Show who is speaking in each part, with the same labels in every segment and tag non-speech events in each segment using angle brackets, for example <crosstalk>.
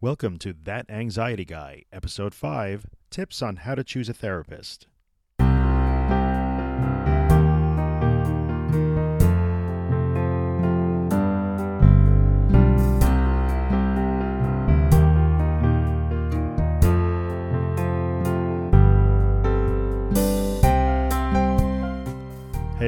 Speaker 1: Welcome to That Anxiety Guy, Episode 5 Tips on How to Choose a Therapist.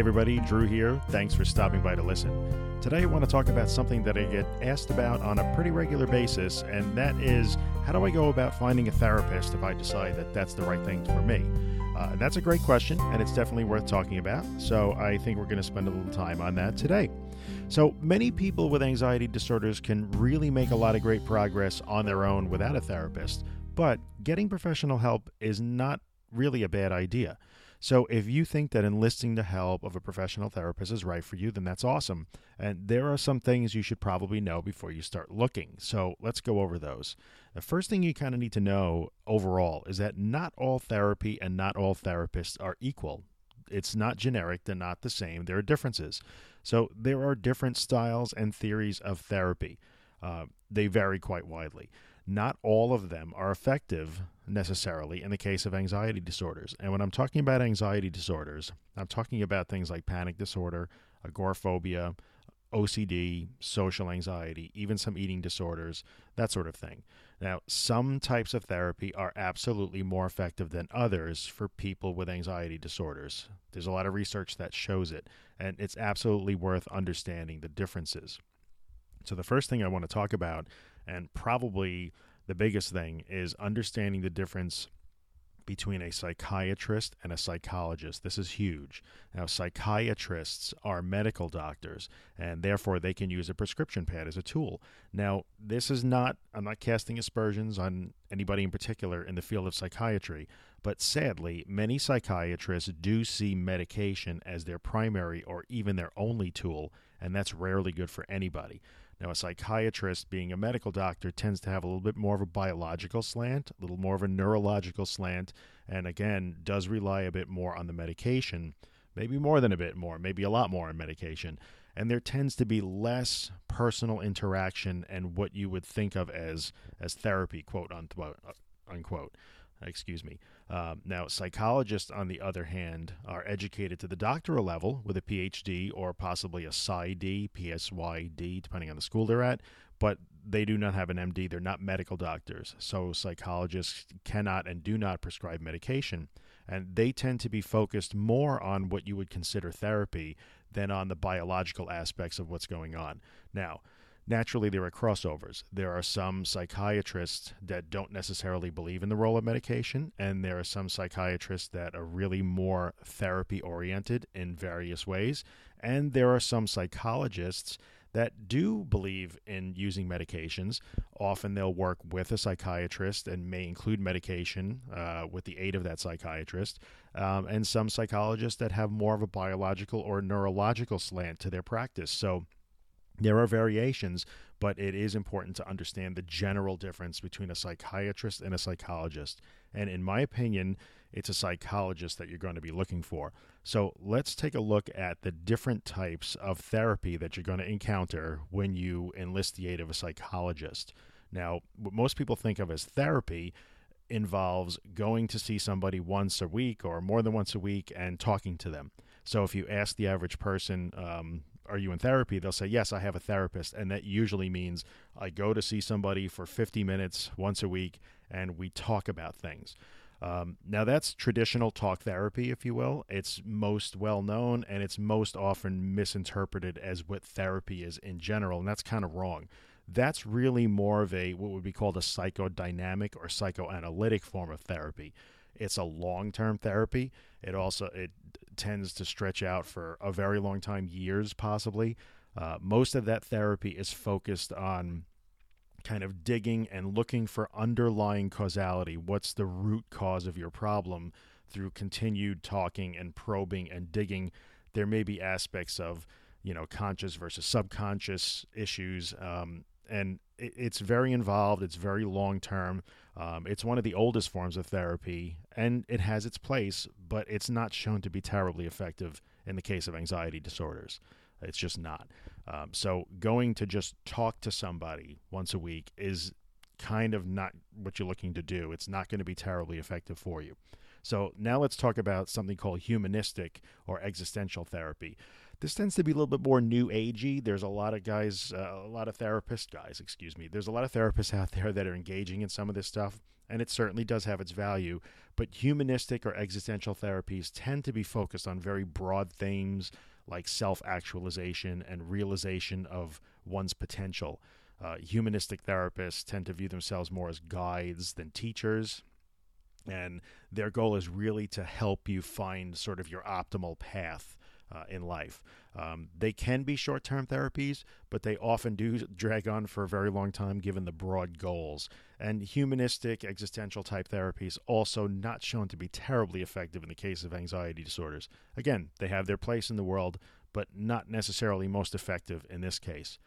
Speaker 1: Hey, everybody, Drew here. Thanks for stopping by to listen. Today, I want to talk about something that I get asked about on a pretty regular basis, and that is how do I go about finding a therapist if I decide that that's the right thing for me? Uh, that's a great question, and it's definitely worth talking about. So, I think we're going to spend a little time on that today. So, many people with anxiety disorders can really make a lot of great progress on their own without a therapist, but getting professional help is not really a bad idea. So if you think that enlisting the help of a professional therapist is right for you, then that's awesome. And there are some things you should probably know before you start looking. So let's go over those. The first thing you kind of need to know overall is that not all therapy and not all therapists are equal. It's not generic, they're not the same, there are differences. So there are different styles and theories of therapy. Uh, they vary quite widely. Not all of them are effective necessarily in the case of anxiety disorders. And when I'm talking about anxiety disorders, I'm talking about things like panic disorder, agoraphobia, OCD, social anxiety, even some eating disorders, that sort of thing. Now, some types of therapy are absolutely more effective than others for people with anxiety disorders. There's a lot of research that shows it, and it's absolutely worth understanding the differences. So, the first thing I want to talk about, and probably the biggest thing is understanding the difference between a psychiatrist and a psychologist. This is huge. Now, psychiatrists are medical doctors, and therefore they can use a prescription pad as a tool. Now, this is not, I'm not casting aspersions on anybody in particular in the field of psychiatry, but sadly, many psychiatrists do see medication as their primary or even their only tool, and that's rarely good for anybody. Now, a psychiatrist, being a medical doctor, tends to have a little bit more of a biological slant, a little more of a neurological slant, and again, does rely a bit more on the medication, maybe more than a bit more, maybe a lot more on medication. And there tends to be less personal interaction and what you would think of as as therapy, quote uh, unquote. unquote excuse me. Um, now, psychologists, on the other hand, are educated to the doctoral level with a PhD or possibly a PsyD, PSYD, depending on the school they're at, but they do not have an MD. They're not medical doctors. So, psychologists cannot and do not prescribe medication. And they tend to be focused more on what you would consider therapy than on the biological aspects of what's going on. Now, naturally there are crossovers. There are some psychiatrists that don't necessarily believe in the role of medication, and there are some psychiatrists that are really more therapy oriented in various ways, and there are some psychologists that do believe in using medications. Often they'll work with a psychiatrist and may include medication uh, with the aid of that psychiatrist. Um, and some psychologists that have more of a biological or neurological slant to their practice. So there are variations, but it is important to understand the general difference between a psychiatrist and a psychologist. And in my opinion, it's a psychologist that you're going to be looking for. So let's take a look at the different types of therapy that you're going to encounter when you enlist the aid of a psychologist. Now, what most people think of as therapy involves going to see somebody once a week or more than once a week and talking to them. So if you ask the average person, um, are you in therapy? They'll say, yes, I have a therapist. And that usually means I go to see somebody for 50 minutes once a week and we talk about things. Um, now, that's traditional talk therapy, if you will. It's most well known and it's most often misinterpreted as what therapy is in general. And that's kind of wrong. That's really more of a what would be called a psychodynamic or psychoanalytic form of therapy. It's a long term therapy. It also it tends to stretch out for a very long time, years possibly. Uh, most of that therapy is focused on kind of digging and looking for underlying causality. What's the root cause of your problem through continued talking and probing and digging? There may be aspects of, you know, conscious versus subconscious issues. Um, and it's very involved, it's very long term. Um, it's one of the oldest forms of therapy, and it has its place, but it's not shown to be terribly effective in the case of anxiety disorders. It's just not. Um, so, going to just talk to somebody once a week is kind of not what you're looking to do. It's not going to be terribly effective for you. So now let's talk about something called humanistic or existential therapy. This tends to be a little bit more new agey. There's a lot of guys, uh, a lot of therapist guys, excuse me. There's a lot of therapists <laughs> out there that are engaging in some of this stuff, and it certainly does have its value. But humanistic or existential therapies tend to be focused on very broad themes like self actualization and realization of one's potential. Uh, humanistic therapists tend to view themselves more as guides than teachers. And their goal is really to help you find sort of your optimal path uh, in life. Um, they can be short term therapies, but they often do drag on for a very long time given the broad goals. And humanistic, existential type therapies also not shown to be terribly effective in the case of anxiety disorders. Again, they have their place in the world, but not necessarily most effective in this case.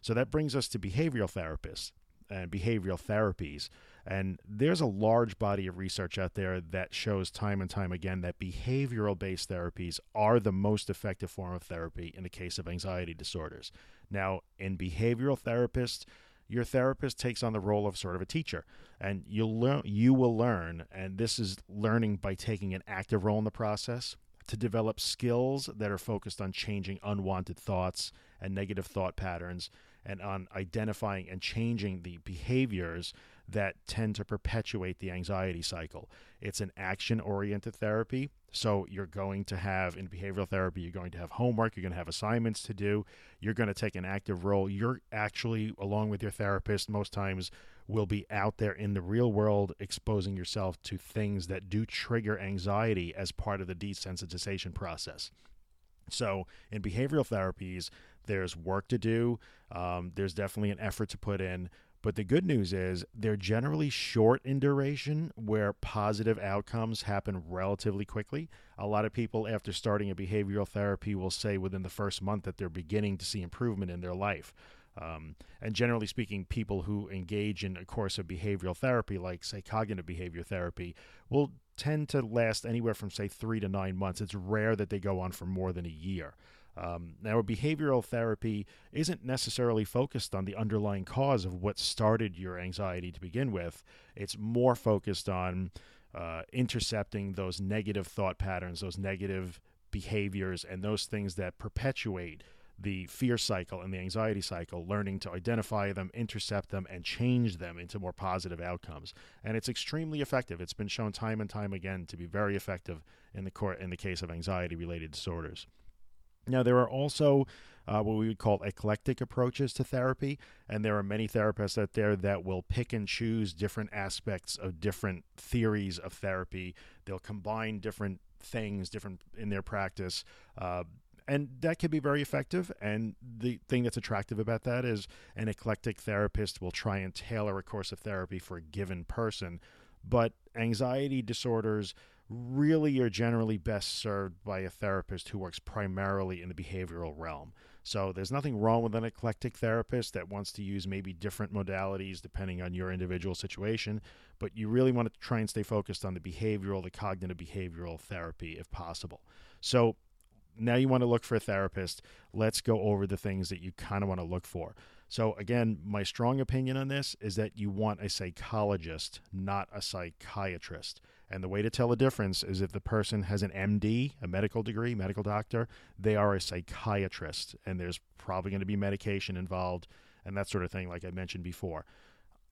Speaker 1: So that brings us to behavioral therapists and behavioral therapies. And there's a large body of research out there that shows time and time again that behavioral based therapies are the most effective form of therapy in the case of anxiety disorders. Now, in behavioral therapists, your therapist takes on the role of sort of a teacher and you'll learn you will learn and this is learning by taking an active role in the process to develop skills that are focused on changing unwanted thoughts and negative thought patterns and on identifying and changing the behaviors that tend to perpetuate the anxiety cycle. It's an action oriented therapy. So you're going to have in behavioral therapy, you're going to have homework, you're going to have assignments to do, you're going to take an active role. You're actually, along with your therapist, most times will be out there in the real world exposing yourself to things that do trigger anxiety as part of the desensitization process. So, in behavioral therapies, there's work to do. Um, there's definitely an effort to put in. But the good news is they're generally short in duration where positive outcomes happen relatively quickly. A lot of people, after starting a behavioral therapy, will say within the first month that they're beginning to see improvement in their life. Um, and generally speaking, people who engage in a course of behavioral therapy, like, say, cognitive behavior therapy, will tend to last anywhere from, say, three to nine months. It's rare that they go on for more than a year. Um, now, behavioral therapy isn't necessarily focused on the underlying cause of what started your anxiety to begin with. It's more focused on uh, intercepting those negative thought patterns, those negative behaviors, and those things that perpetuate the fear cycle and the anxiety cycle, learning to identify them, intercept them, and change them into more positive outcomes. And it's extremely effective. It's been shown time and time again to be very effective in the court in the case of anxiety related disorders. Now, there are also uh, what we would call eclectic approaches to therapy, and there are many therapists out there that will pick and choose different aspects of different theories of therapy. They'll combine different things, different in their practice. Uh, and that can be very effective. And the thing that's attractive about that is an eclectic therapist will try and tailor a course of therapy for a given person. But anxiety disorders really you're generally best served by a therapist who works primarily in the behavioral realm. So there's nothing wrong with an eclectic therapist that wants to use maybe different modalities depending on your individual situation, but you really want to try and stay focused on the behavioral, the cognitive behavioral therapy if possible. So now you want to look for a therapist. Let's go over the things that you kind of want to look for. So, again, my strong opinion on this is that you want a psychologist, not a psychiatrist. And the way to tell the difference is if the person has an MD, a medical degree, medical doctor, they are a psychiatrist. And there's probably going to be medication involved and that sort of thing, like I mentioned before.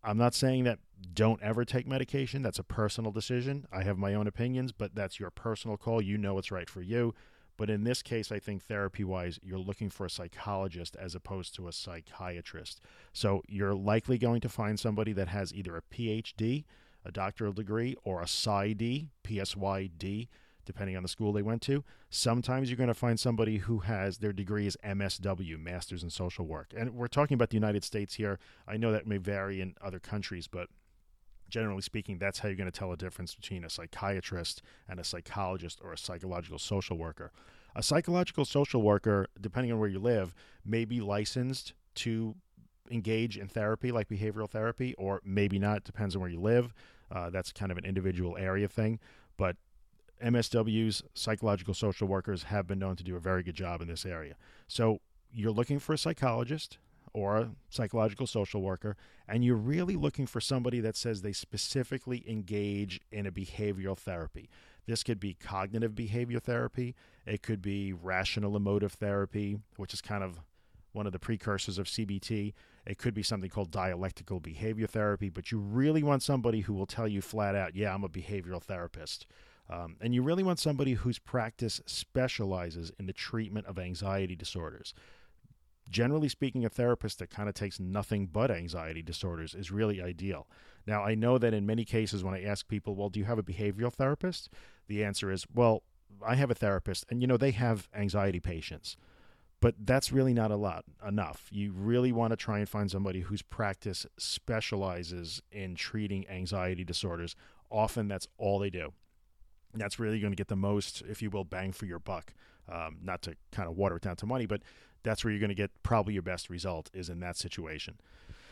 Speaker 1: I'm not saying that don't ever take medication. That's a personal decision. I have my own opinions, but that's your personal call. You know what's right for you. But in this case, I think therapy wise, you're looking for a psychologist as opposed to a psychiatrist. So you're likely going to find somebody that has either a PhD, a doctoral degree, or a PsyD, PSYD, depending on the school they went to. Sometimes you're going to find somebody who has their degree is MSW, Masters in Social Work. And we're talking about the United States here. I know that may vary in other countries, but generally speaking, that's how you're going to tell a difference between a psychiatrist and a psychologist or a psychological social worker. A psychological social worker, depending on where you live, may be licensed to engage in therapy like behavioral therapy, or maybe not, depends on where you live. Uh, that's kind of an individual area thing. But MSWs, psychological social workers, have been known to do a very good job in this area. So you're looking for a psychologist or a psychological social worker, and you're really looking for somebody that says they specifically engage in a behavioral therapy. This could be cognitive behavior therapy, it could be rational emotive therapy, which is kind of one of the precursors of CBT. It could be something called dialectical behavior therapy, but you really want somebody who will tell you flat out, yeah, I'm a behavioral therapist. Um, and you really want somebody whose practice specializes in the treatment of anxiety disorders. Generally speaking, a therapist that kind of takes nothing but anxiety disorders is really ideal. Now, I know that in many cases, when I ask people, well, do you have a behavioral therapist? The answer is, well, I have a therapist, and you know, they have anxiety patients but that's really not a lot enough. You really want to try and find somebody whose practice specializes in treating anxiety disorders. Often that's all they do. That's really going to get the most, if you will, bang for your buck. Um, not to kind of water it down to money, but that's where you're going to get probably your best result is in that situation.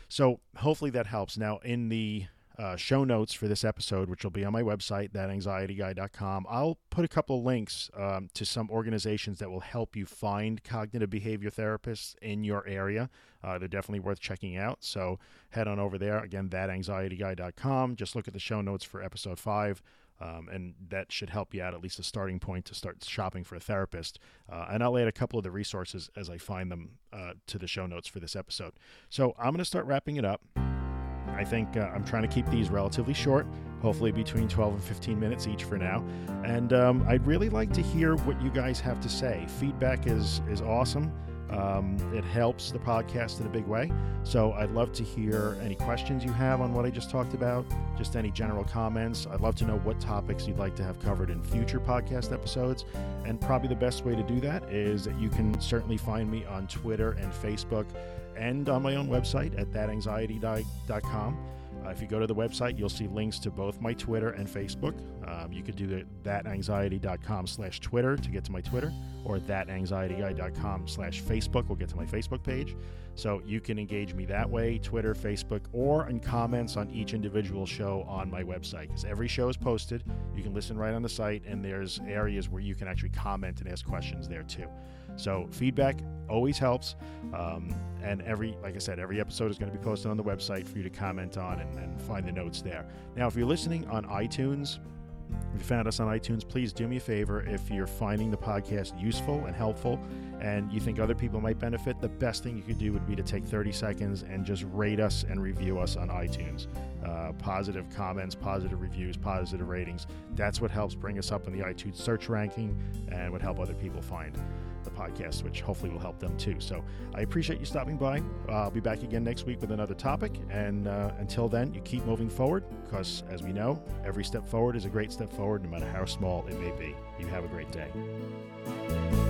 Speaker 1: So hopefully that helps. Now, in the uh, show notes for this episode, which will be on my website, thatanxietyguy.com. I'll put a couple of links um, to some organizations that will help you find cognitive behavior therapists in your area. Uh, they're definitely worth checking out. So head on over there. Again, thatanxietyguy.com. Just look at the show notes for episode five. Um, and that should help you out at least a starting point to start shopping for a therapist. Uh, and I'll add a couple of the resources as I find them uh, to the show notes for this episode. So I'm going to start wrapping it up. I think uh, I'm trying to keep these relatively short, hopefully between 12 and 15 minutes each for now. And um, I'd really like to hear what you guys have to say. Feedback is is awesome. Um, it helps the podcast in a big way. So I'd love to hear any questions you have on what I just talked about, just any general comments. I'd love to know what topics you'd like to have covered in future podcast episodes. And probably the best way to do that is that you can certainly find me on Twitter and Facebook and on my own website at thatanxiety.com. Uh, if you go to the website, you'll see links to both my Twitter and Facebook. Um, you could do the thatanxiety.com slash Twitter to get to my Twitter, or thatanxietyguy.com slash Facebook will get to my Facebook page. So you can engage me that way, Twitter, Facebook, or in comments on each individual show on my website. Because every show is posted. You can listen right on the site, and there's areas where you can actually comment and ask questions there too. So feedback always helps. Um, and every, like I said, every episode is going to be posted on the website for you to comment on and, and find the notes there. Now, if you're listening on iTunes, if you found us on iTunes, please do me a favor. If you're finding the podcast useful and helpful and you think other people might benefit, the best thing you could do would be to take 30 seconds and just rate us and review us on iTunes. Uh, positive comments, positive reviews, positive ratings. That's what helps bring us up in the iTunes search ranking and would help other people find the podcast, which hopefully will help them too. So I appreciate you stopping by. I'll be back again next week with another topic. And uh, until then, you keep moving forward because, as we know, every step forward is a great step forward, no matter how small it may be. You have a great day.